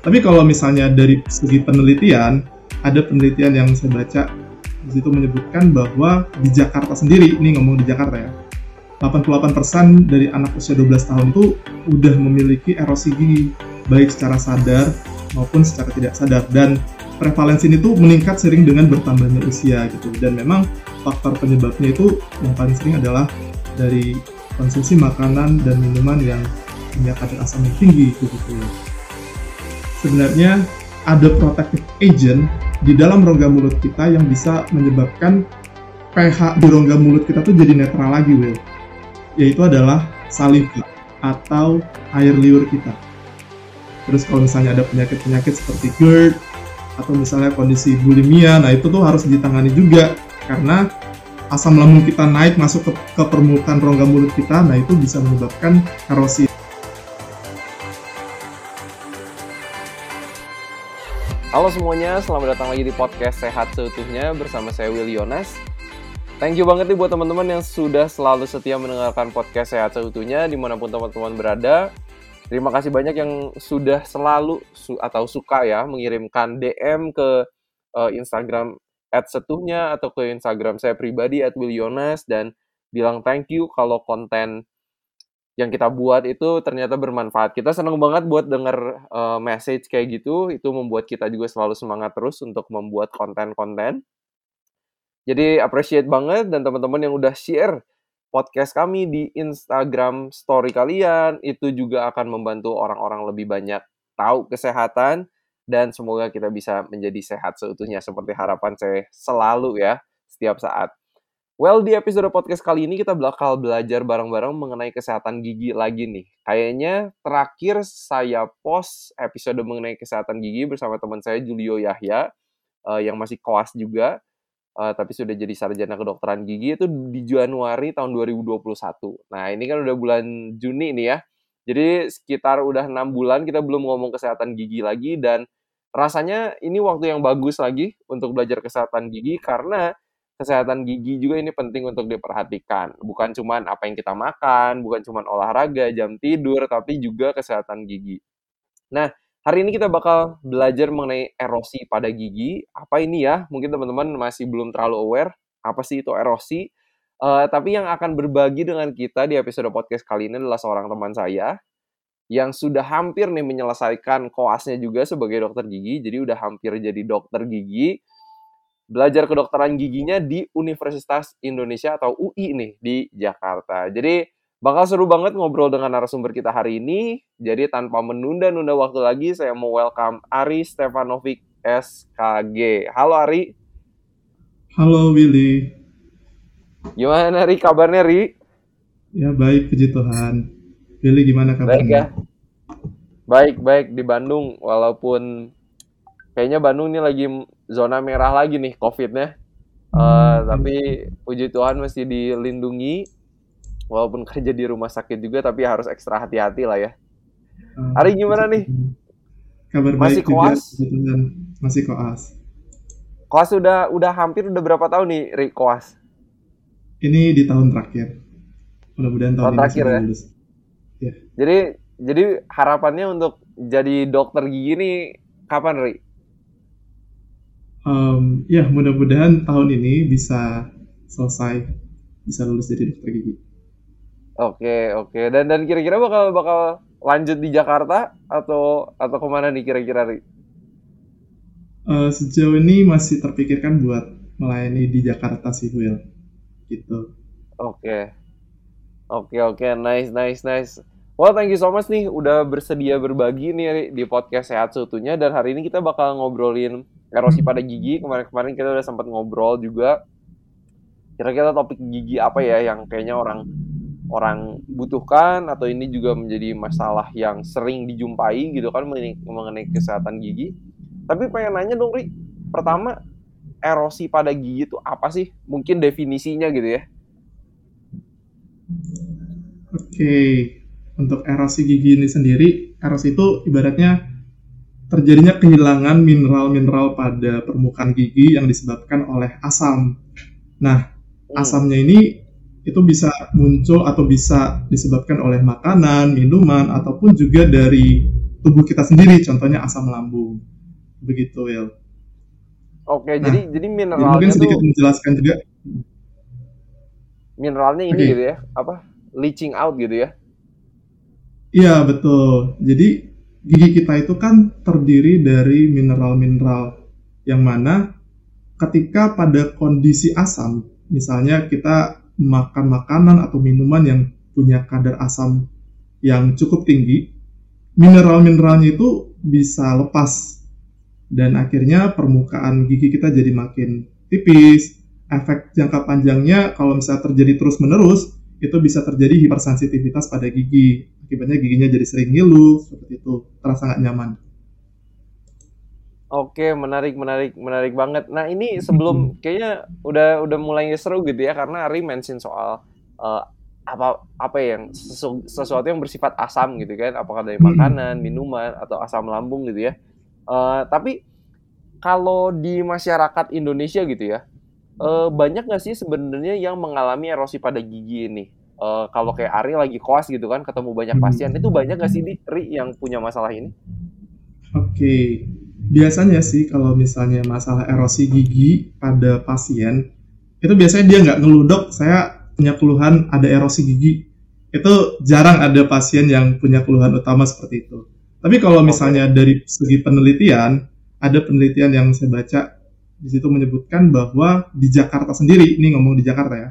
Tapi kalau misalnya dari segi penelitian, ada penelitian yang saya baca di situ menyebutkan bahwa di Jakarta sendiri, ini ngomong di Jakarta ya, 88% dari anak usia 12 tahun itu udah memiliki erosi gigi, baik secara sadar maupun secara tidak sadar. Dan prevalensi ini tuh meningkat sering dengan bertambahnya usia gitu. Dan memang faktor penyebabnya itu yang paling sering adalah dari konsumsi makanan dan minuman yang punya kadar asam yang tinggi gitu. Sebenarnya ada protective agent di dalam rongga mulut kita yang bisa menyebabkan pH di rongga mulut kita tuh jadi netral lagi, Will. Yaitu adalah saliva atau air liur kita. Terus kalau misalnya ada penyakit-penyakit seperti GERD atau misalnya kondisi bulimia, nah itu tuh harus ditangani juga karena asam lambung kita naik masuk ke, ke permukaan rongga mulut kita, nah itu bisa menyebabkan erosi Halo semuanya, selamat datang lagi di podcast Sehat Seutuhnya bersama saya Will Yonas. Thank you banget nih buat teman-teman yang sudah selalu setia mendengarkan podcast Sehat Seutuhnya di mana pun teman-teman berada. Terima kasih banyak yang sudah selalu su atau suka ya mengirimkan DM ke uh, Instagram @setuhnya atau ke Instagram saya pribadi @willyonas dan bilang thank you kalau konten yang kita buat itu ternyata bermanfaat. Kita senang banget buat denger uh, message kayak gitu, itu membuat kita juga selalu semangat terus untuk membuat konten-konten. Jadi appreciate banget dan teman-teman yang udah share podcast kami di Instagram story kalian, itu juga akan membantu orang-orang lebih banyak tahu kesehatan dan semoga kita bisa menjadi sehat seutuhnya seperti harapan saya selalu ya setiap saat. Well, di episode podcast kali ini kita bakal belajar bareng-bareng mengenai kesehatan gigi lagi nih. Kayaknya terakhir saya post episode mengenai kesehatan gigi bersama teman saya Julio Yahya, uh, yang masih koas juga, uh, tapi sudah jadi sarjana kedokteran gigi itu di Januari tahun 2021. Nah, ini kan udah bulan Juni nih ya. Jadi sekitar udah enam bulan kita belum ngomong kesehatan gigi lagi dan rasanya ini waktu yang bagus lagi untuk belajar kesehatan gigi karena kesehatan gigi juga ini penting untuk diperhatikan. Bukan cuma apa yang kita makan, bukan cuma olahraga, jam tidur, tapi juga kesehatan gigi. Nah, hari ini kita bakal belajar mengenai erosi pada gigi. Apa ini ya? Mungkin teman-teman masih belum terlalu aware apa sih itu erosi. Uh, tapi yang akan berbagi dengan kita di episode podcast kali ini adalah seorang teman saya yang sudah hampir nih menyelesaikan koasnya juga sebagai dokter gigi. Jadi udah hampir jadi dokter gigi belajar kedokteran giginya di Universitas Indonesia atau UI nih di Jakarta. Jadi bakal seru banget ngobrol dengan narasumber kita hari ini. Jadi tanpa menunda-nunda waktu lagi, saya mau welcome Ari Stefanovic SKG. Halo Ari. Halo Willy. Gimana Ri kabarnya Ri? Ya baik puji Tuhan. Willy gimana kabarnya? Baik ya. Baik baik di Bandung walaupun kayaknya Bandung ini lagi zona merah lagi nih COVID-nya. Uh, tapi puji Tuhan masih dilindungi walaupun kerja di rumah sakit juga tapi harus ekstra hati-hati lah ya. Uh, Ari gimana nih? Kabar masih baik koas? Juga, masih koas. Koas udah udah hampir udah berapa tahun nih Ri koas? Ini di tahun terakhir. Mudah-mudahan tahun, tahun ini terakhir ya. ya. Jadi jadi harapannya untuk jadi dokter gigi nih kapan Ri? Um, ya mudah-mudahan tahun ini bisa selesai bisa lulus jadi dokter gigi. Oke oke dan dan kira-kira bakal bakal lanjut di Jakarta atau atau ke mana nih kira-kira? Uh, sejauh ini masih terpikirkan buat melayani di Jakarta sih Will, gitu. Oke oke oke nice nice nice. Well, thank you so much nih udah bersedia berbagi nih di podcast Sehat Seutuhnya dan hari ini kita bakal ngobrolin erosi pada gigi. Kemarin-kemarin kita udah sempat ngobrol juga. Kira-kira topik gigi apa ya yang kayaknya orang orang butuhkan atau ini juga menjadi masalah yang sering dijumpai gitu kan mengenai kesehatan gigi. Tapi pengen nanya dong Ri, pertama erosi pada gigi itu apa sih? Mungkin definisinya gitu ya. Oke, okay untuk erosi gigi ini sendiri, erosi itu ibaratnya terjadinya kehilangan mineral-mineral pada permukaan gigi yang disebabkan oleh asam. Nah, hmm. asamnya ini itu bisa muncul atau bisa disebabkan oleh makanan, minuman, ataupun juga dari tubuh kita sendiri, contohnya asam lambung. Begitu, Will. Oke, Nah, jadi jadi Jadi mineralnya mungkin sedikit tuh menjelaskan juga. mineralnya ini Oke. gitu ya, apa? Leaching out gitu ya. Iya, betul. Jadi gigi kita itu kan terdiri dari mineral-mineral yang mana ketika pada kondisi asam, misalnya kita makan makanan atau minuman yang punya kadar asam yang cukup tinggi, mineral-mineralnya itu bisa lepas dan akhirnya permukaan gigi kita jadi makin tipis. Efek jangka panjangnya kalau misalnya terjadi terus-menerus, itu bisa terjadi hipersensitivitas pada gigi. Akibatnya giginya jadi sering ngilu, seperti itu. Terasa nggak nyaman. Oke, menarik, menarik, menarik banget. Nah, ini sebelum kayaknya udah udah mulai seru gitu ya, karena Ari mention soal eh, apa apa yang sesu- sesuatu yang bersifat asam gitu kan, apakah dari makanan, minuman, atau asam lambung gitu ya. Eh, tapi kalau di masyarakat Indonesia gitu ya, eh, banyak nggak sih sebenarnya yang mengalami erosi pada gigi ini? Eh, kalau kayak Ari lagi koas gitu kan, ketemu banyak Hmm. pasien, itu banyak nggak sih Di, Ri yang punya masalah ini? Oke, biasanya sih kalau misalnya masalah erosi gigi pada pasien, itu biasanya dia nggak ngeluh dok, saya punya keluhan ada erosi gigi. Itu jarang ada pasien yang punya keluhan utama seperti itu. Tapi kalau misalnya dari segi penelitian, ada penelitian yang saya baca di situ menyebutkan bahwa di Jakarta sendiri, ini ngomong di Jakarta ya,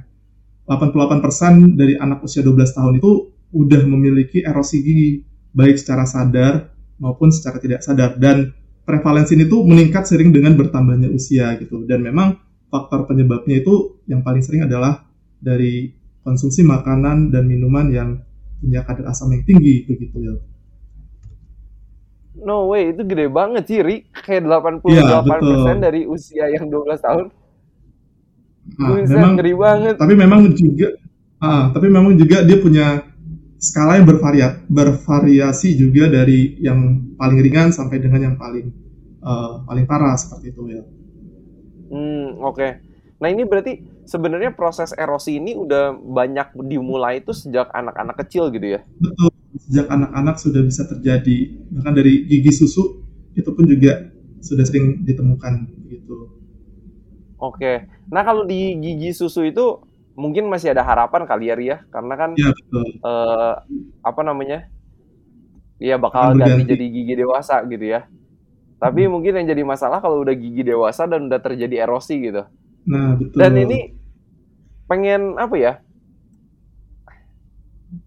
88% dari anak usia 12 tahun itu udah memiliki erosi gigi, baik secara sadar maupun secara tidak sadar. Dan prevalensi ini tuh meningkat sering dengan bertambahnya usia gitu. Dan memang faktor penyebabnya itu yang paling sering adalah dari konsumsi makanan dan minuman yang punya kadar asam yang tinggi begitu ya. No way, itu gede banget sih, Ri. Kayak 88% Iya, betul. dari usia yang 12 tahun. Nah, Buset, memang ngeri banget. tapi memang juga ah, tapi memang juga dia punya skala yang bervariat bervariasi juga dari yang paling ringan sampai dengan yang paling eh, paling parah seperti itu ya. Hmm, oke. Nah, ini berarti sebenarnya proses erosi ini udah banyak dimulai itu sejak anak-anak kecil gitu ya? Betul, sejak anak-anak sudah bisa terjadi, bahkan dari gigi susu itu pun juga sudah sering ditemukan. Oke. Nah, kalau di gigi susu itu mungkin masih ada harapan kali ya, Ri, ya? Karena kan Ya betul. eh, apa namanya? Ya Akan bakal ganti jadi gigi dewasa gitu ya. Tapi mungkin yang jadi masalah kalau udah gigi dewasa dan udah terjadi erosi gitu. Nah betul. Dan ini pengen apa ya?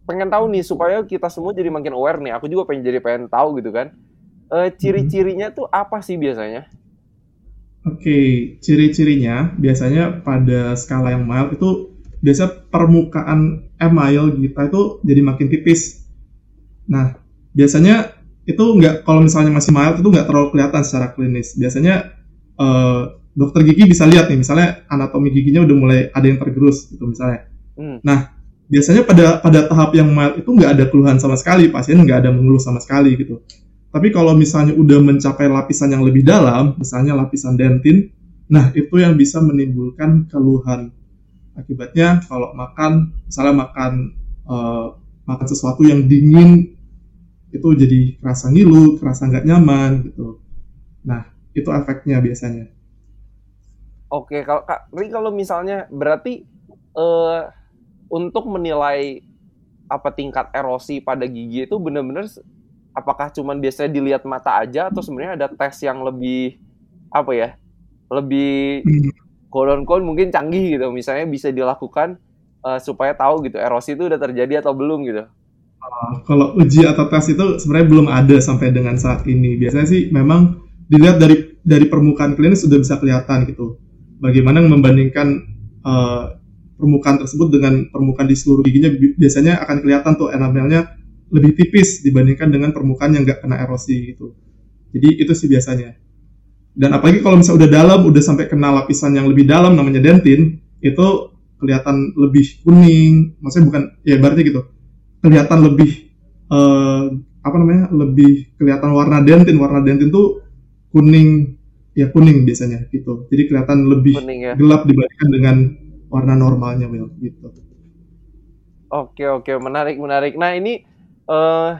Pengen tahu nih supaya kita semua jadi makin aware nih. Aku juga pengen jadi pengen tahu gitu kan. Eh, ciri-cirinya tuh apa sih biasanya? Oke, ciri-cirinya biasanya pada skala yang mild itu biasa permukaan email kita itu jadi makin tipis. Nah, biasanya itu nggak kalau misalnya masih mild itu nggak terlalu kelihatan secara klinis. Biasanya eh, dokter gigi bisa lihat nih, misalnya anatomi giginya udah mulai ada yang tergerus gitu misalnya. Hmm. Nah, biasanya pada pada tahap yang mild itu nggak ada keluhan sama sekali, pasien nggak ada mengeluh sama sekali gitu. Tapi kalau misalnya udah mencapai lapisan yang lebih dalam, misalnya lapisan dentin, nah itu yang bisa menimbulkan keluhan. Akibatnya kalau makan, misalnya makan eh, makan sesuatu yang dingin, itu jadi kerasa ngilu, kerasa nggak nyaman gitu. Nah, itu efeknya biasanya. Oke, kalau Kak Ri kalau misalnya berarti eh untuk menilai apa tingkat erosi pada gigi itu benar-benar apakah cuman biasanya dilihat mata aja atau sebenarnya ada tes yang lebih apa ya? Lebih Hmm. quote mungkin canggih gitu. Misalnya bisa dilakukan eh, supaya tahu gitu erosi itu udah terjadi atau belum gitu. Uh, kalau uji atau tes itu sebenarnya belum ada sampai dengan saat ini. Biasanya sih memang dilihat dari dari permukaan klinis sudah bisa kelihatan gitu. Bagaimana membandingkan uh, permukaan tersebut dengan permukaan di seluruh giginya bi- biasanya akan kelihatan tuh enamelnya lebih tipis dibandingkan dengan permukaan yang nggak kena erosi gitu. Jadi itu sih biasanya. Dan apalagi kalau misalnya udah dalam, udah sampai kena lapisan yang lebih dalam namanya dentin, itu kelihatan lebih kuning. Maksudnya bukan ya berarti gitu kelihatan lebih eh, apa namanya lebih kelihatan warna dentin warna dentin tuh kuning ya kuning biasanya gitu jadi kelihatan lebih Kuning ya. gelap dibandingkan dengan warna normalnya Will gitu Oke oke menarik menarik. Nah ini eh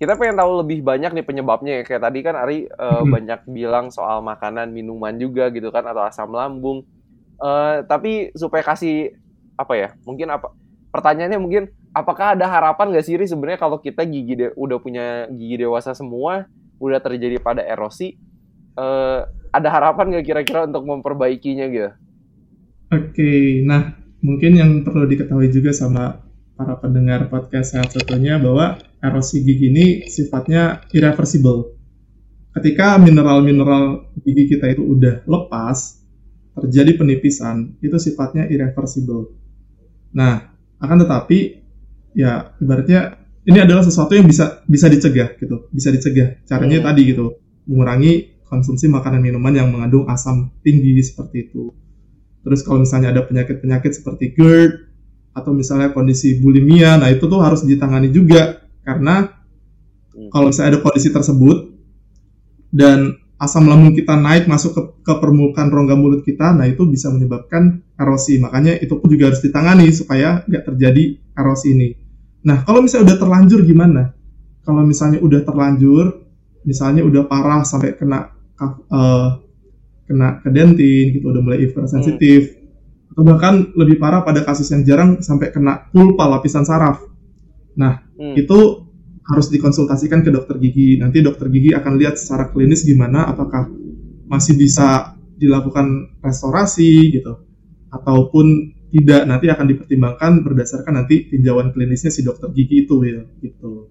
kita pengen tahu lebih banyak nih penyebabnya ya. Kayak tadi kan Ari uh, hmm. banyak bilang soal makanan, minuman juga gitu kan atau asam lambung. Uh, tapi supaya kasih apa ya? Mungkin apa? Pertanyaannya mungkin apakah ada harapan nggak sih sebenarnya kalau kita gigi de udah punya gigi dewasa semua, udah terjadi pada erosi, uh, ada harapan nggak kira-kira untuk memperbaikinya gitu? Oke, okay, nah mungkin yang perlu diketahui juga sama para pendengar podcast sehat satunya bahwa erosi gigi ini sifatnya irreversible. Ketika mineral-mineral gigi kita itu udah lepas, terjadi penipisan, itu sifatnya irreversible. Nah, akan tetapi ya ibaratnya ini adalah sesuatu yang bisa bisa dicegah gitu, bisa dicegah. Caranya hmm. tadi gitu, mengurangi konsumsi makanan minuman yang mengandung asam tinggi seperti itu. Terus kalau misalnya ada penyakit-penyakit seperti GERD atau misalnya kondisi bulimia, nah itu tuh harus ditangani juga karena hmm. kalau misalnya ada kondisi tersebut dan asam lambung kita naik masuk ke, ke permukaan rongga mulut kita, nah itu bisa menyebabkan erosi. Makanya itu pun juga harus ditangani supaya nggak terjadi erosi ini. Nah kalau misalnya udah terlanjur gimana? Kalau misalnya udah terlanjur, misalnya udah parah sampai kena uh, kena ke dentin gitu, udah mulai hipersensitif, hmm atau bahkan lebih parah pada kasus yang jarang sampai kena pulpa lapisan saraf. Nah, hmm. itu harus dikonsultasikan ke dokter gigi. Nanti dokter gigi akan lihat secara klinis gimana apakah masih bisa dilakukan restorasi gitu ataupun tidak nanti akan dipertimbangkan berdasarkan nanti tinjauan klinisnya si dokter gigi itu Will gitu.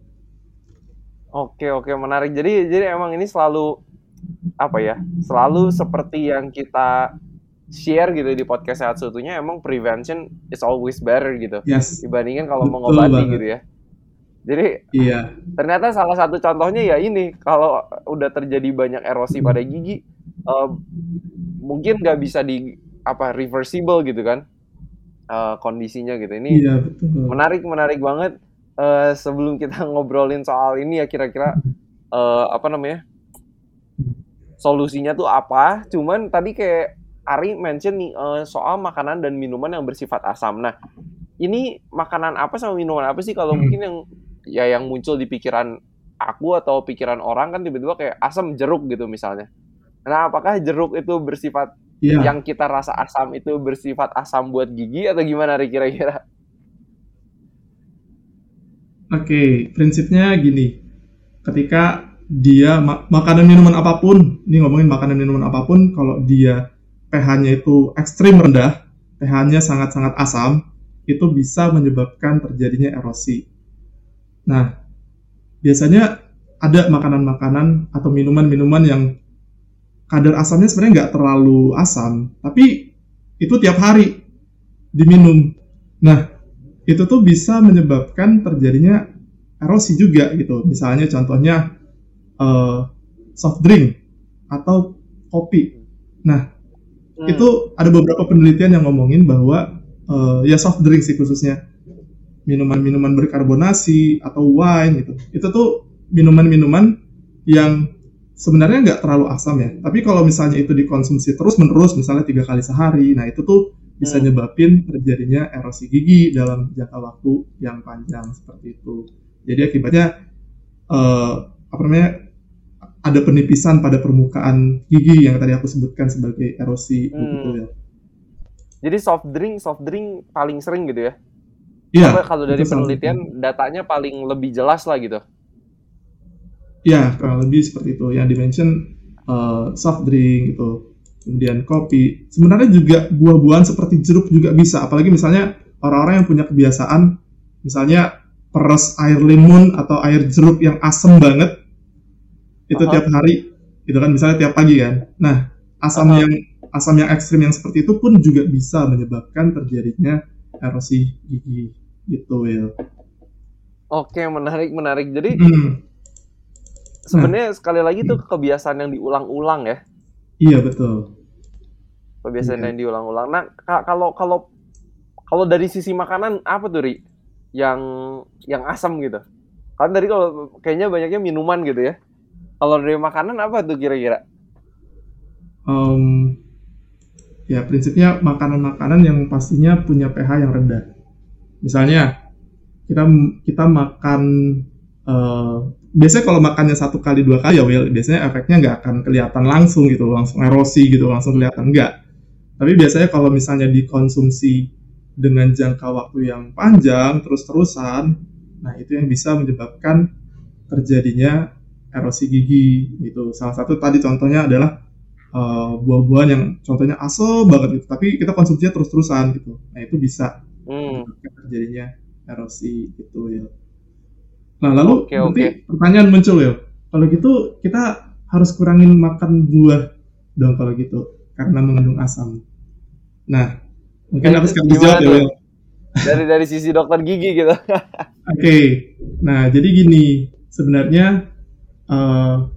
Oke oke menarik. Jadi jadi emang ini selalu apa ya? Selalu seperti yang kita share gitu di podcast sehat seutuhnya emang prevention is always better gitu. Yes. dibandingkan kalau mengobati gitu ya. Jadi iya. ternyata salah satu contohnya ya ini. Kalau udah terjadi banyak erosi pada gigi uh, mungkin nggak bisa di apa reversible gitu kan uh, kondisinya gitu. Ini iya, betul. menarik menarik banget. Uh, sebelum kita ngobrolin soal ini ya kira-kira uh, apa namanya solusinya tuh apa? Cuman tadi kayak Ari mention nih uh, soal makanan dan minuman yang bersifat asam. Nah, ini makanan apa sama minuman apa sih kalau hmm. mungkin yang ya yang muncul di pikiran aku atau pikiran orang kan tiba-tiba kayak asam jeruk gitu misalnya. Nah, apakah jeruk itu bersifat yeah. yang kita rasa asam itu bersifat asam buat gigi atau gimana Ari kira-kira? Oke, okay, prinsipnya gini. Ketika dia ma makanan minuman apa pun, ini ngomongin makanan minuman apa pun, kalau dia pH-nya itu ekstrim rendah, pH-nya sangat-sangat asam, itu bisa menyebabkan terjadinya erosi. Nah, biasanya ada makanan-makanan atau minuman-minuman yang kadar asamnya sebenarnya nggak terlalu asam, tapi itu tiap hari diminum. Nah, itu tuh bisa menyebabkan terjadinya erosi juga gitu. Misalnya contohnya uh, soft drink atau kopi. Nah, Hmm. Itu ada beberapa penelitian yang ngomongin bahwa uh, ya soft drink sih khususnya minuman-minuman berkarbonasi atau wine gitu. Itu tuh minuman-minuman yang sebenarnya nggak terlalu asam ya. Tapi kalau misalnya itu dikonsumsi terus menerus, misalnya tiga kali sehari, nah itu tuh bisa hmm. nyebabin terjadinya erosi gigi dalam jangka waktu yang panjang seperti itu. Jadi akibatnya uh, apa namanya ada penipisan pada permukaan gigi yang tadi aku sebutkan sebagai erosi hmm. gitu ya. Jadi soft drink, soft drink paling sering gitu ya? Iya. Kalau dari penelitian datanya paling lebih jelas lah gitu. Iya, kurang lebih seperti itu. Yang dimention uh, soft drink gitu, kemudian kopi. Sebenarnya juga buah-buahan seperti jeruk juga bisa. Apalagi misalnya orang-orang yang punya kebiasaan, misalnya peres air limun atau air jeruk yang asem banget, itu tiap hari itu kan misalnya tiap pagi kan. Nah asam yang asam yang ekstrim yang seperti itu pun juga bisa menyebabkan terjadinya erosi gigi gitu ya oke menarik menarik. Jadi hmm. sebenarnya nah, sekali lagi tuh kebiasaan yang diulang-ulang ya. Iya betul. Kebiasaan iya. yang diulang-ulang. Nah kalau kalau kalau dari sisi makanan apa tuh ri? Yang yang asam gitu. Kan tadi kalau kayaknya banyaknya minuman gitu ya kalau dari makanan apa tuh kira-kira? Um, ya prinsipnya makanan-makanan yang pastinya punya pH yang rendah. Misalnya kita kita makan uh, biasanya kalau makannya satu kali dua kali ya Will, biasanya efeknya nggak akan kelihatan langsung gitu, langsung erosi gitu, langsung kelihatan enggak. Tapi biasanya kalau misalnya dikonsumsi dengan jangka waktu yang panjang terus-terusan, nah itu yang bisa menyebabkan terjadinya erosi gigi gitu. Salah satu tadi contohnya adalah uh, buah-buahan yang contohnya asal banget gitu, tapi kita konsumsinya terus-terusan gitu. Nah itu bisa hmm. terjadinya erosi gitu ya. Nah lalu okay, nanti okay. pertanyaan muncul ya, kalau gitu kita harus kurangin makan buah dong kalau gitu karena mengandung asam. Nah mungkin harus kasih dijawab ya Will. Dari dari sisi dokter gigi gitu. Oke, okay. nah jadi gini sebenarnya uh,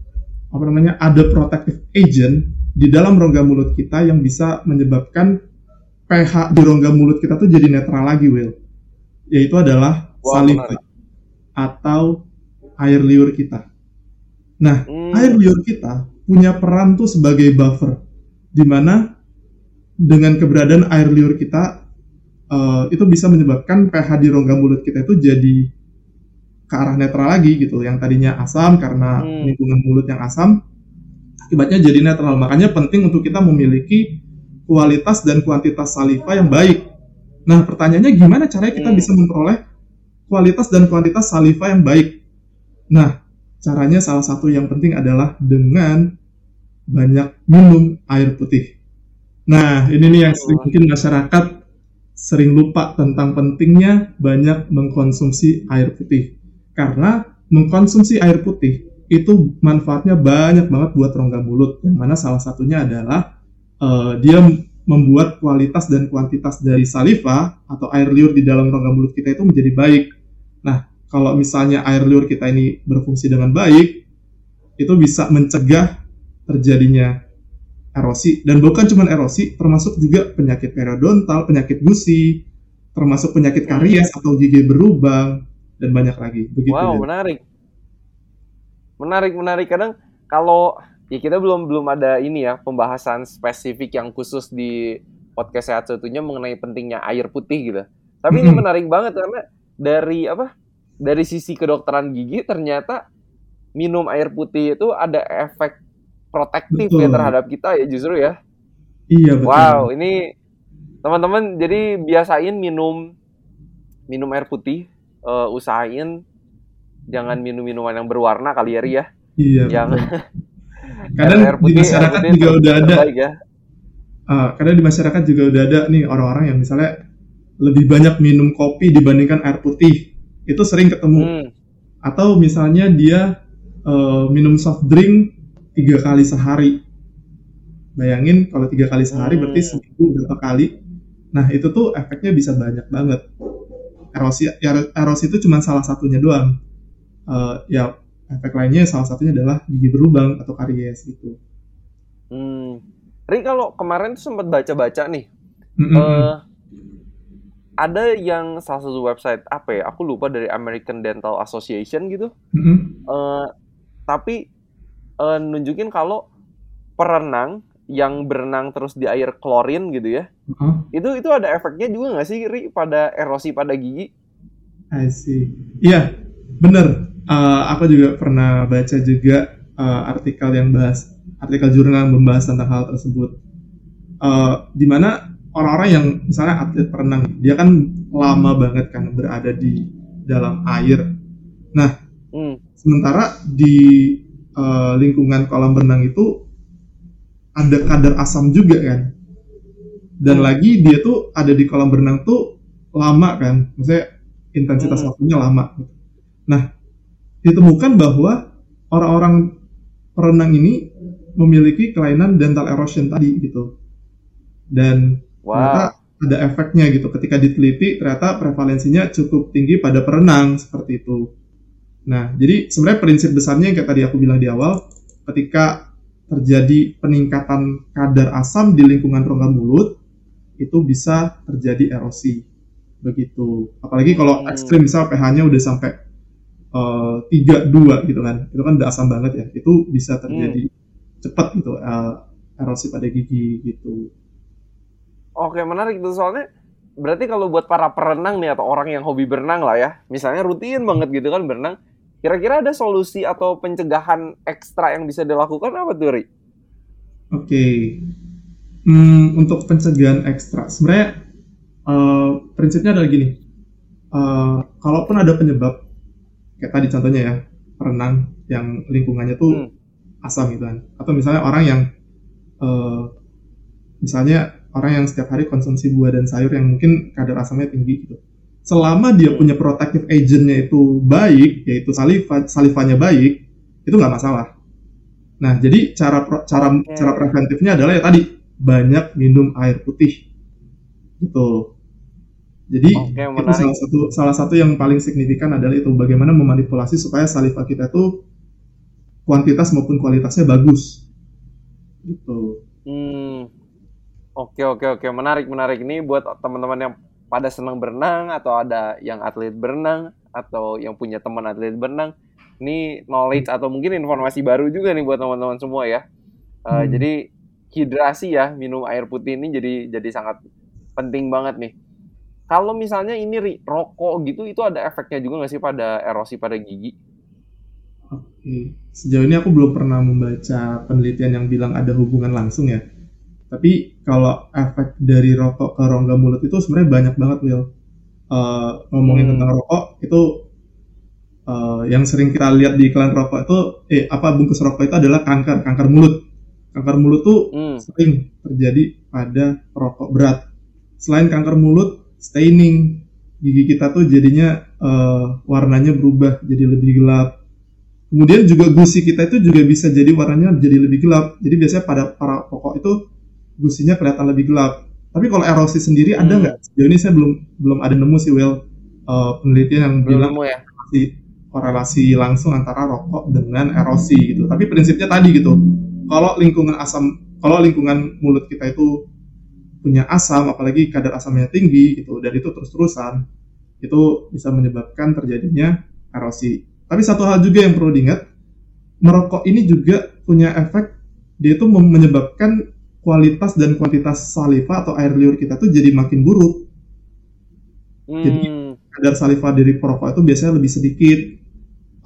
apa namanya ada protective agent di dalam rongga mulut kita yang bisa menyebabkan pH di rongga mulut kita tuh jadi netral lagi, Will. Yaitu adalah wow, saliva atau air liur kita. Nah, hmm. air liur kita punya peran tuh sebagai buffer, di mana dengan keberadaan air liur kita uh, itu bisa menyebabkan pH di rongga mulut kita itu jadi ke arah netral lagi gitu. Yang tadinya asam karena hmm. lingkungan mulut yang asam, akibatnya jadi netral. Makanya penting untuk kita memiliki kualitas dan kuantitas saliva yang baik. Nah, pertanyaannya gimana caranya kita hmm. bisa memperoleh kualitas dan kuantitas saliva yang baik? Nah, caranya salah satu yang penting adalah dengan banyak minum air putih. Nah, ini nih yang sering mungkin masyarakat sering lupa tentang pentingnya banyak mengkonsumsi air putih. Karena mengkonsumsi air putih itu manfaatnya banyak banget buat rongga mulut yang mana salah satunya adalah uh, dia membuat kualitas dan kuantitas dari saliva atau air liur di dalam rongga mulut kita itu menjadi baik. Nah, kalau misalnya air liur kita ini berfungsi dengan baik, itu bisa mencegah terjadinya erosi dan bukan cuma erosi, termasuk juga penyakit periodontal, penyakit gusi, termasuk penyakit karies atau gigi berlubang dan banyak lagi. Begitu. Wow, menarik menarik menarik kadang kalau ya kita belum belum ada ini ya pembahasan spesifik yang khusus di podcast sehat satunya mengenai pentingnya air putih gitu. Tapi ini menarik banget karena dari apa? Dari sisi kedokteran gigi ternyata minum air putih itu ada efek protektif ya betul. ya terhadap kita ya justru ya. Iya betul. Wow, ini teman-teman jadi biasain minum minum air putih, uh, usahain jangan minum minuman yang berwarna kali ya Ria. Iya. Yang kadang putih, di masyarakat juga udah ada. Ya. Uh, kadang di masyarakat juga udah ada nih orang-orang yang misalnya lebih banyak minum kopi dibandingkan air putih. Itu sering ketemu. Hmm. Atau misalnya dia uh, minum soft drink tiga kali sehari. Bayangin kalau tiga kali sehari hmm. berarti seminggu berapa kali. Nah itu tuh efeknya bisa banyak banget. Erosi erosi itu cuma salah satunya doang uh, ya efek lainnya salah satunya adalah gigi berlubang atau karies gitu. Hmm. Ri kalau kemarin tuh sempat baca-baca nih, mm -hmm. uh, ada yang salah satu website apa ya? Aku lupa dari American Dental Association gitu. Mm -hmm. uh, tapi uh, nunjukin kalau perenang yang berenang terus di air klorin gitu ya, uh -huh. itu itu ada efeknya juga nggak sih Ri pada erosi pada gigi? I see. Iya, bener uh, aku juga pernah baca juga uh, artikel yang bahas artikel jurnal yang membahas tentang hal tersebut uh, di mana orang-orang yang misalnya atlet perenang dia kan lama banget kan berada di dalam air nah hmm. sementara di uh, lingkungan kolam renang itu ada kadar asam juga kan dan hmm. lagi dia tuh ada di kolam renang tuh lama kan maksudnya intensitas hmm. waktunya lama nah ditemukan bahwa orang-orang perenang ini memiliki kelainan dental erosion tadi gitu. Dan wow. ternyata ada efeknya gitu. Ketika diteliti ternyata prevalensinya cukup tinggi pada perenang seperti itu. Nah, jadi sebenarnya prinsip besarnya yang kayak tadi aku bilang di awal, ketika terjadi peningkatan kadar asam di lingkungan rongga mulut, itu bisa terjadi erosi. Begitu. Apalagi kalau hmm. ekstrim, misal pH-nya udah sampai Eh, tiga dua gitu kan itu kan udah asam banget ya itu bisa terjadi hmm. cepat gitu uh, erosi pada gigi gitu oke menarik itu soalnya berarti kalau buat para perenang nih atau orang yang hobi berenang lah ya misalnya rutin banget gitu kan berenang Kira-kira ada solusi atau pencegahan ekstra yang bisa dilakukan apa tuh, Ri? Oke, okay. hmm, untuk pencegahan ekstra, sebenarnya uh, prinsipnya adalah gini, uh, kalaupun ada penyebab, kayak tadi contohnya ya, renang yang lingkungannya tuh hmm. asam gitu kan, atau misalnya orang yang, uh, misalnya orang yang setiap hari konsumsi buah dan sayur yang mungkin kadar asamnya tinggi gitu, selama dia punya protective agentnya itu baik, yaitu saliva, salivanya baik, itu nggak masalah. Nah, jadi cara cara okay. cara preventifnya adalah ya tadi banyak minum air putih, gitu. Jadi okay, itu salah satu salah satu yang paling signifikan adalah itu bagaimana memanipulasi supaya saliva kita itu kuantitas maupun kualitasnya bagus, gitu. Hmm. Oke oke oke menarik menarik ini buat teman-teman yang pada senang berenang atau ada yang atlet berenang atau yang punya teman atlet berenang ini knowledge atau mungkin informasi baru juga nih buat teman-teman semua ya uh, hmm. jadi hidrasi ya minum air putih ini jadi jadi sangat penting banget nih kalau misalnya ini rokok gitu itu ada efeknya juga nggak sih pada erosi pada gigi Oke, sejauh ini aku belum pernah membaca penelitian yang bilang ada hubungan langsung ya. Tapi kalau efek dari rokok ke rongga mulut itu sebenarnya banyak banget, Will. Uh, ngomongin hmm. tentang rokok itu uh, yang sering kita lihat di iklan rokok itu, eh apa bungkus rokok itu adalah kanker, kanker mulut. Kanker mulut tuh hmm. sering terjadi pada rokok berat. Selain kanker mulut, staining gigi kita tuh jadinya uh, warnanya berubah jadi lebih gelap. Kemudian juga gusi kita itu juga bisa jadi warnanya jadi lebih gelap. Jadi biasanya pada para pokok itu gusinya kelihatan lebih gelap. Tapi kalau erosi sendiri ada hmm. nggak? Sejauh ini saya belum belum ada nemu sih Will uh, penelitian yang belum bilang nemu ya? korelasi, korelasi langsung antara rokok dengan erosi gitu. Tapi prinsipnya tadi gitu. Kalau lingkungan asam, kalau lingkungan mulut kita itu punya asam, apalagi kadar asamnya tinggi gitu, dan itu terus-terusan, itu bisa menyebabkan terjadinya erosi. Tapi satu hal juga yang perlu diingat, merokok ini juga punya efek dia itu menyebabkan kualitas dan kuantitas saliva atau air liur kita tuh jadi makin buruk. Hmm. Jadi kadar saliva dari perokok itu biasanya lebih sedikit,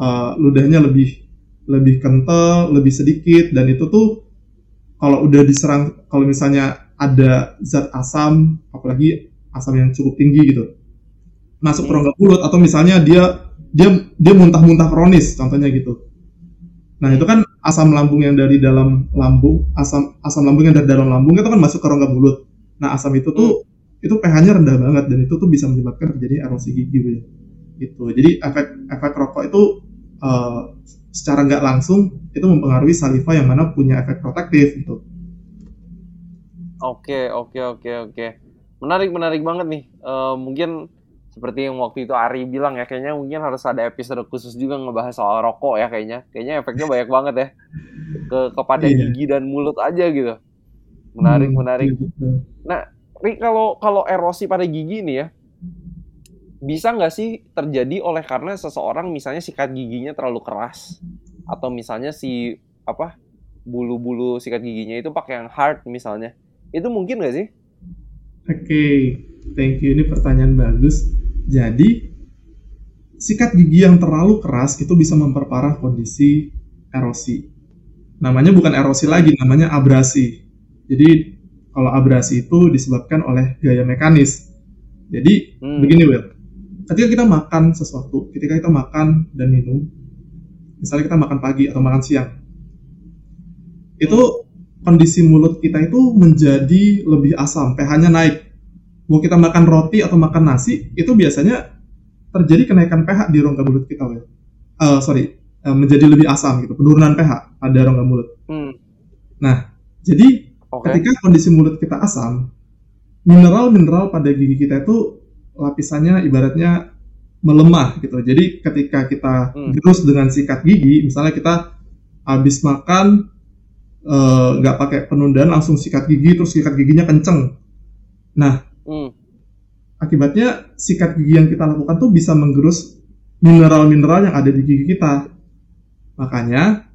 uh, ludahnya lebih lebih kental, lebih sedikit, dan itu tuh kalau udah diserang, kalau misalnya ada zat asam, apalagi asam yang cukup tinggi gitu, masuk hmm. ke rongga mulut atau misalnya dia dia dia muntah-muntah kronis, contohnya gitu. Nah itu kan asam lambung yang dari dalam lambung, asam asam lambung yang dari dalam lambung itu kan masuk ke rongga mulut. Nah asam itu tuh hmm. itu pH-nya rendah banget dan itu tuh bisa menyebabkan terjadi erosi gigi, Will. Gitu. Jadi efek efek rokok itu uh, secara nggak langsung itu mempengaruhi saliva yang mana punya efek protektif gitu. Oke oke oke oke. Menarik menarik banget nih. Uh, mungkin seperti yang waktu itu Ari bilang ya kayaknya mungkin harus ada episode khusus juga ngebahas soal rokok ya kayaknya kayaknya efeknya banyak banget ya ke kepada iya. gigi dan mulut aja gitu menarik hmm, menarik gitu. nah Ri kalau kalau erosi pada gigi ini ya bisa nggak sih terjadi oleh karena seseorang misalnya sikat giginya terlalu keras atau misalnya si apa bulu-bulu sikat giginya itu pakai yang hard misalnya itu mungkin nggak sih? Oke, okay. thank you ini pertanyaan bagus jadi sikat gigi yang terlalu keras itu bisa memperparah kondisi erosi. Namanya bukan erosi lagi, namanya abrasi. Jadi kalau abrasi itu disebabkan oleh gaya mekanis. Jadi hmm. begini Will, ketika kita makan sesuatu, ketika kita makan dan minum, misalnya kita makan pagi atau makan siang, itu kondisi mulut kita itu menjadi lebih asam, pH-nya naik mau kita makan roti atau makan nasi itu biasanya terjadi kenaikan pH di rongga mulut kita, Will. Uh, sorry, uh, menjadi lebih asam gitu, penurunan pH pada rongga mulut. Hmm. Nah, jadi okay. ketika kondisi mulut kita asam, mineral-mineral pada gigi kita itu lapisannya ibaratnya melemah gitu. Jadi ketika kita hmm. gerus dengan sikat gigi, misalnya kita habis makan eh, nggak uh, pakai penundaan langsung sikat gigi terus sikat giginya kenceng. Nah, Hmm. Akibatnya sikat gigi yang kita lakukan tuh bisa menggerus mineral-mineral yang ada di gigi kita. Makanya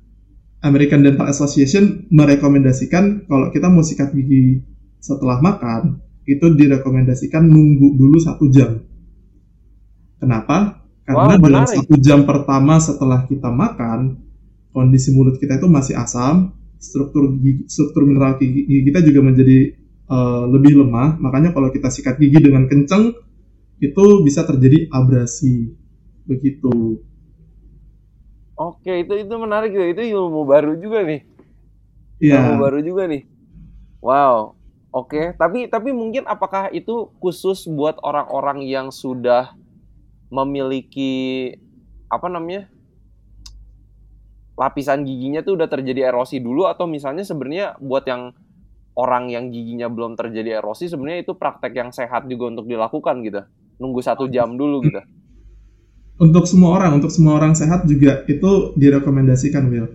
American Dental Association merekomendasikan kalau kita mau sikat gigi setelah makan itu direkomendasikan nunggu dulu satu jam. Kenapa? Karena wow, dalam satu jam pertama setelah kita makan, kondisi mulut kita itu masih asam, struktur gigi, struktur mineral gigi kita juga menjadi uh, lebih lemah. Makanya kalau kita sikat gigi dengan kenceng, itu bisa terjadi abrasi. Begitu. Oke, itu itu menarik ya. Itu ilmu baru juga nih. Iya. Ilmu baru juga nih. Wow. Oke, tapi tapi mungkin apakah itu khusus buat orang-orang yang sudah memiliki apa namanya lapisan giginya tuh udah terjadi erosi dulu atau misalnya sebenarnya buat yang orang yang giginya belum terjadi erosi sebenarnya itu praktek yang sehat juga untuk dilakukan gitu nunggu satu jam dulu gitu untuk semua orang untuk semua orang sehat juga itu direkomendasikan Will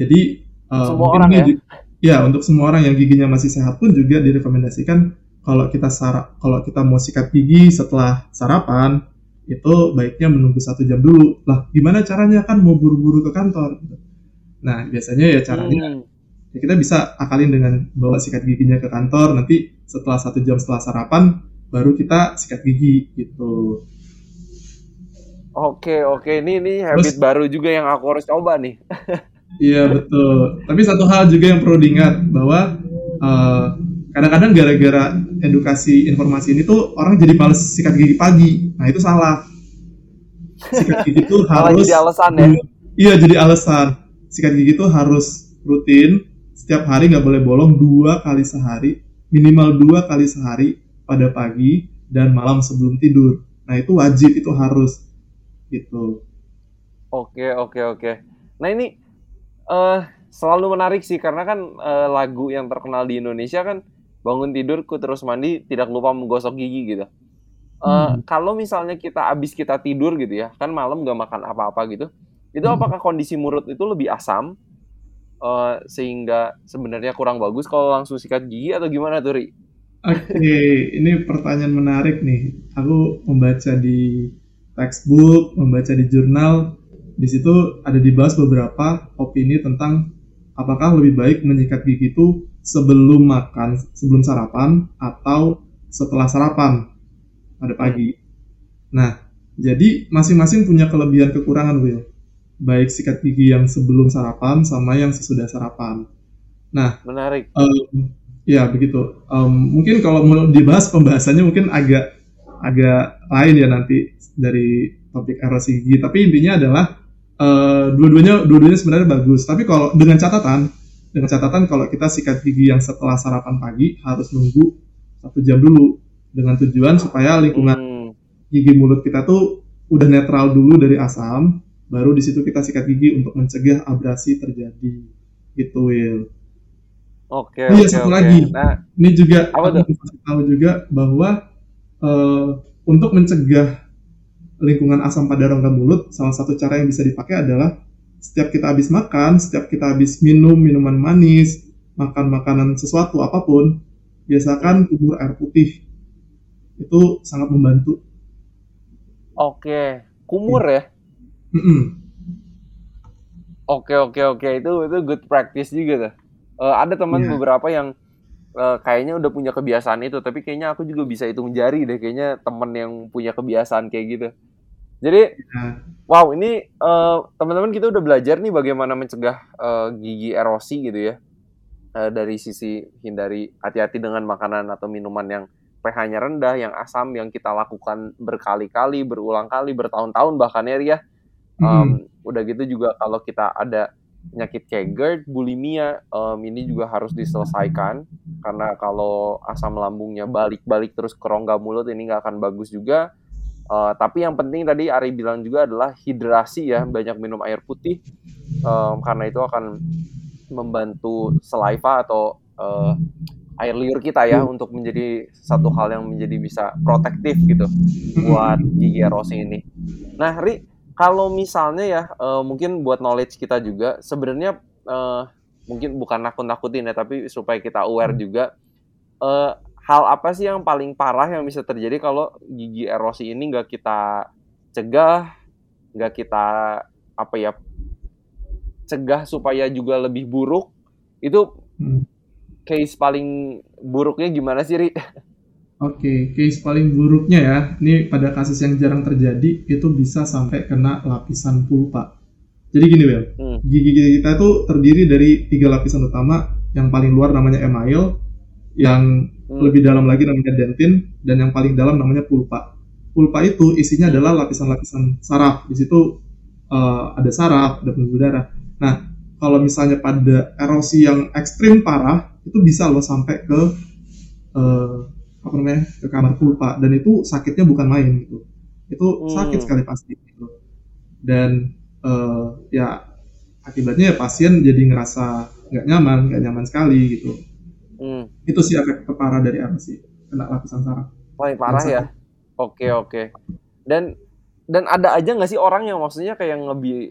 jadi uh, semua orang ya ya untuk semua orang yang giginya masih sehat pun juga direkomendasikan kalau kita sarap kalau kita mau sikat gigi setelah sarapan itu baiknya menunggu satu jam dulu. Lah, gimana caranya kan mau buru-buru ke kantor? Nah, biasanya ya caranya hmm. Ya kita bisa akalin dengan bawa sikat giginya ke kantor. Nanti setelah satu jam setelah sarapan baru kita sikat gigi gitu. Oke oke, ini ini habit Terus, baru juga yang aku harus coba nih. iya betul. Tapi satu hal juga yang perlu diingat bahwa uh, kadang-kadang gara-gara edukasi informasi ini tuh orang jadi males sikat gigi pagi. Nah itu salah. Sikat gigi tuh harus jadi alasan ya. Iya jadi alasan. Sikat gigi tuh harus rutin. Setiap hari nggak boleh bolong dua kali sehari, minimal dua kali sehari pada pagi dan malam sebelum tidur. Nah itu wajib itu harus gitu. Oke oke oke. Nah ini uh, selalu menarik sih karena kan uh, lagu yang terkenal di Indonesia kan bangun tidurku terus mandi tidak lupa menggosok gigi gitu. Uh, Kalau misalnya kita habis kita tidur gitu ya, kan malam gak makan apa-apa gitu, itu hmm. apakah kondisi mulut itu lebih asam uh, sehingga sebenarnya kurang bagus kalau langsung sikat gigi atau gimana tuh Ri? Oke, okay, ini pertanyaan menarik nih. Aku membaca di textbook, membaca di jurnal, di situ ada dibahas beberapa opini tentang apakah lebih baik menyikat gigi itu sebelum makan, sebelum sarapan atau setelah sarapan pada pagi. Nah, jadi masing-masing punya kelebihan kekurangan, Will. Baik sikat gigi yang sebelum sarapan sama yang sesudah sarapan. Nah, menarik. Um, ya begitu. Um, mungkin kalau mau dibahas pembahasannya mungkin agak agak lain ya nanti dari topik erosi gigi. Tapi intinya adalah uh, dua-duanya dua-duanya sebenarnya bagus. Tapi kalau dengan catatan dengan catatan kalau kita sikat gigi yang setelah sarapan pagi harus nunggu satu jam dulu dengan tujuan supaya lingkungan hmm. gigi mulut kita tuh udah netral dulu dari asam, baru di situ kita sikat gigi untuk mencegah abrasi terjadi. Gitu, Will. Oke. Okay, iya, okay, satu okay. lagi. Nah, ini juga aku kasih tahu juga bahwa uh, untuk mencegah lingkungan asam pada rongga mulut, salah satu cara yang bisa dipakai adalah setiap kita habis makan, setiap kita habis minum minuman manis, makan makanan sesuatu apa pun, biasakan kubur air putih. Itu sangat membantu. Oke, kumur ya? Mm -mm. Oke oke oke itu itu good practice juga tuh. Uh, ada teman yeah. beberapa yang uh, kayaknya udah punya kebiasaan itu, tapi kayaknya aku juga bisa hitung jari deh. Kayaknya temen yang punya kebiasaan kayak gitu. Jadi, ya. wow ini uh, teman-teman kita udah belajar nih bagaimana mencegah uh, gigi erosi gitu ya. Uh, dari sisi hindari hati-hati dengan makanan atau minuman yang pH-nya rendah, yang asam, yang kita lakukan berkali-kali, berulang kali, bertahun-tahun bahkan ya Ria. Um, hmm. Udah gitu juga kalau kita ada penyakit kayak GERD, bulimia, um, ini juga harus diselesaikan karena kalau asam lambungnya balik-balik terus ke rongga mulut ini nggak akan bagus juga Uh, tapi yang penting tadi Ari bilang juga adalah hidrasi ya, banyak minum air putih um, karena itu akan membantu saliva atau uh, air liur kita ya hmm. untuk menjadi satu hal yang menjadi bisa protektif gitu buat gigi erosi ini. Nah, Ri, kalau misalnya ya uh, mungkin buat knowledge kita juga sebenarnya uh, mungkin bukan nakut-nakutin ya, tapi supaya kita aware juga uh, hal apa sih yang paling parah yang bisa terjadi kalau gigi erosi ini nggak kita cegah, nggak kita apa ya cegah supaya juga lebih buruk? Itu hmm. case paling buruknya gimana sih, Ri? Oke, case paling buruknya ya, ini pada kasus yang jarang terjadi itu bisa sampai kena lapisan pulpa. Jadi gini Bel, Hmm. gigi gigi kita tuh terdiri dari tiga lapisan utama, yang paling luar namanya email, yang Hmm. lebih dalam lagi namanya dentin, dan yang paling dalam namanya pulpa. Pulpa itu isinya adalah lapisan-lapisan saraf. Di situ eh, ada saraf, ada pembuluh darah. Nah, kalau misalnya pada erosi yang ekstrim parah, itu bisa loh sampai ke eh, apa namanya ke kamar pulpa dan itu sakitnya bukan main gitu. Itu sakit Hmm. sekali pasti. Gitu. Dan eh, ya akibatnya ya pasien jadi ngerasa nggak nyaman, nggak nyaman sekali gitu. Hmm. Itu sih efek terparah dari erosi kena lapisan saraf. Paling parah ya. Oke oke. Dan dan ada aja nggak sih orang yang maksudnya kayak ngebi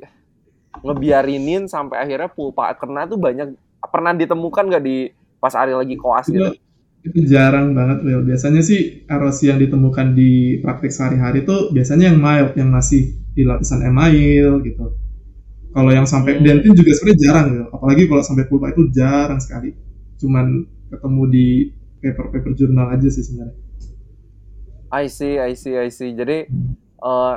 ngebiarinin sampai akhirnya pulpa kena tuh banyak pernah ditemukan nggak di pas Ari lagi koas Itu, gitu? Itu jarang banget Leo. Biasanya sih erosi yang ditemukan di praktik sehari-hari itu biasanya yang mild, yang masih di lapisan email gitu. Kalau yang sampai Hmm. dentin juga sebenarnya jarang gitu. Apalagi kalau sampai pulpa itu jarang sekali. Cuman ketemu di paper-paper jurnal aja sih sebenarnya. I see, I see, I see. Jadi eh,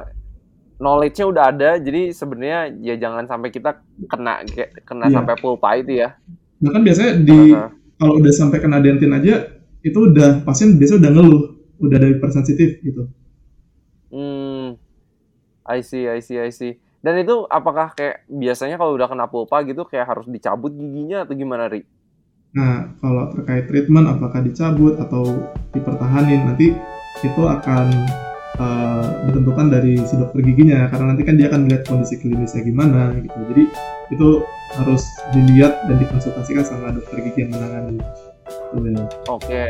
knowledge-nya udah ada, jadi sebenarnya ya jangan sampai kita kena kena Iya. sampai pulpa itu ya. Bahkan biasanya di Heeh. kalau udah sampai kena dentin aja itu udah pasien biasa udah ngeluh, udah ada hipersensitif gitu. Hmm, I see, I see, I see. Dan itu apakah kayak biasanya kalau udah kena pulpa gitu kayak harus dicabut giginya atau gimana, Ri? Nah, kalau terkait treatment apakah dicabut atau dipertahanin nanti itu akan eh, ditentukan dari si dokter giginya karena nanti kan dia akan melihat kondisi klinisnya gimana gitu. Jadi itu harus dilihat dan dikonsultasikan sama dokter gigi yang menangani. Ya. Oke.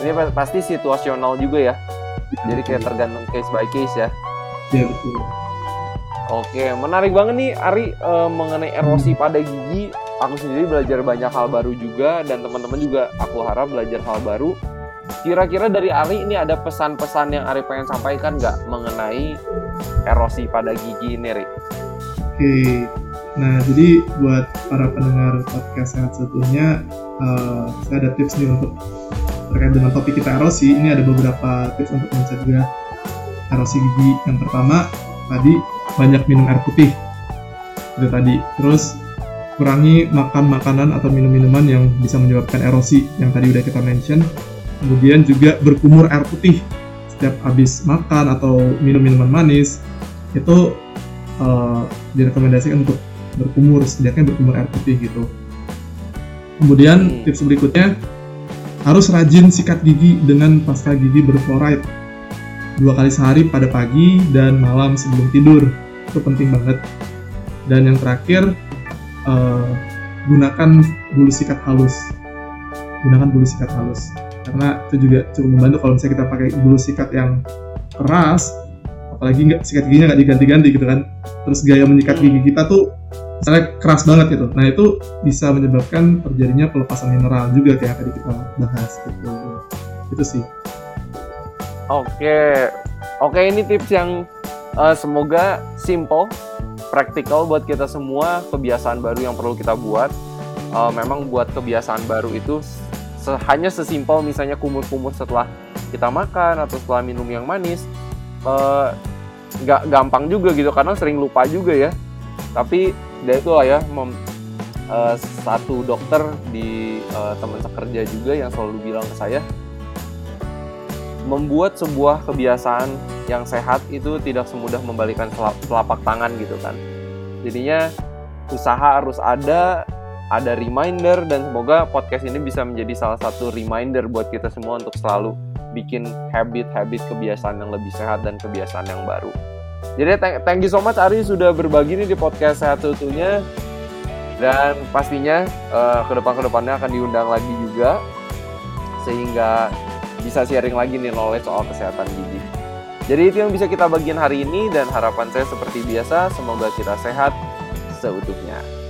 Ini pa- pasti situasional juga ya. Jadi kayak tergantung case by case ya. Iya betul. Oke, menarik banget nih Ari eh, mengenai erosi pada gigi. Aku sendiri belajar banyak hal baru juga dan teman-teman juga aku harap belajar hal baru. Kira-kira dari Ari ini ada pesan-pesan yang Ari pengen sampaikan nggak mengenai erosi pada gigi ini, Ri? Oke. Nah, jadi buat para pendengar podcast sehat seutuhnya, eh, saya ada tips nih untuk terkait dengan topik kita erosi. Ini ada beberapa tips untuk mencegah erosi gigi. Yang pertama, tadi banyak minum air putih. Itu tadi. Terus kurangi makan makanan atau minum minuman yang bisa menyebabkan erosi yang tadi udah kita mention. Kemudian juga berkumur air putih setiap habis makan atau minum minuman manis itu eh, direkomendasikan untuk berkumur setidaknya berkumur air putih gitu. Kemudian Hmm. tips berikutnya harus rajin sikat gigi dengan pasta gigi berfluoride dua kali sehari pada pagi dan malam sebelum tidur itu penting banget. Dan yang terakhir eh, gunakan bulu sikat halus. Gunakan bulu sikat halus karena itu juga cukup membantu kalau misalnya kita pakai bulu sikat yang keras apalagi nggak sikat giginya nggak diganti-ganti gitu kan terus gaya menyikat gigi kita tuh misalnya keras banget gitu nah itu bisa menyebabkan terjadinya pelepasan mineral juga kayak tadi kita bahas gitu itu sih Oke, oke ini tips yang eh, semoga simple, praktikal buat kita semua. Kebiasaan baru yang perlu kita buat. Eh, memang buat kebiasaan baru itu se- hanya sesimpel misalnya kumur-kumur setelah kita makan atau setelah minum yang manis. eh, nggak gampang juga gitu karena sering lupa juga ya. Tapi dari itu lah ya, mem- eh, satu dokter di eh, teman sekerja juga yang selalu bilang ke saya membuat sebuah kebiasaan yang sehat itu tidak semudah membalikan telapak tangan gitu kan. Jadinya usaha harus ada, ada reminder dan semoga podcast ini bisa menjadi salah satu reminder buat kita semua untuk selalu bikin habit-habit kebiasaan yang lebih sehat dan kebiasaan yang baru. Jadi thank, you so much Ari sudah berbagi nih di podcast sehat seutuhnya dan pastinya eh, ke depan ke depannya akan diundang lagi juga sehingga bisa sharing lagi nih knowledge soal kesehatan gigi. Jadi itu yang bisa kita bagian hari ini dan harapan saya seperti biasa semoga kita sehat seutuhnya.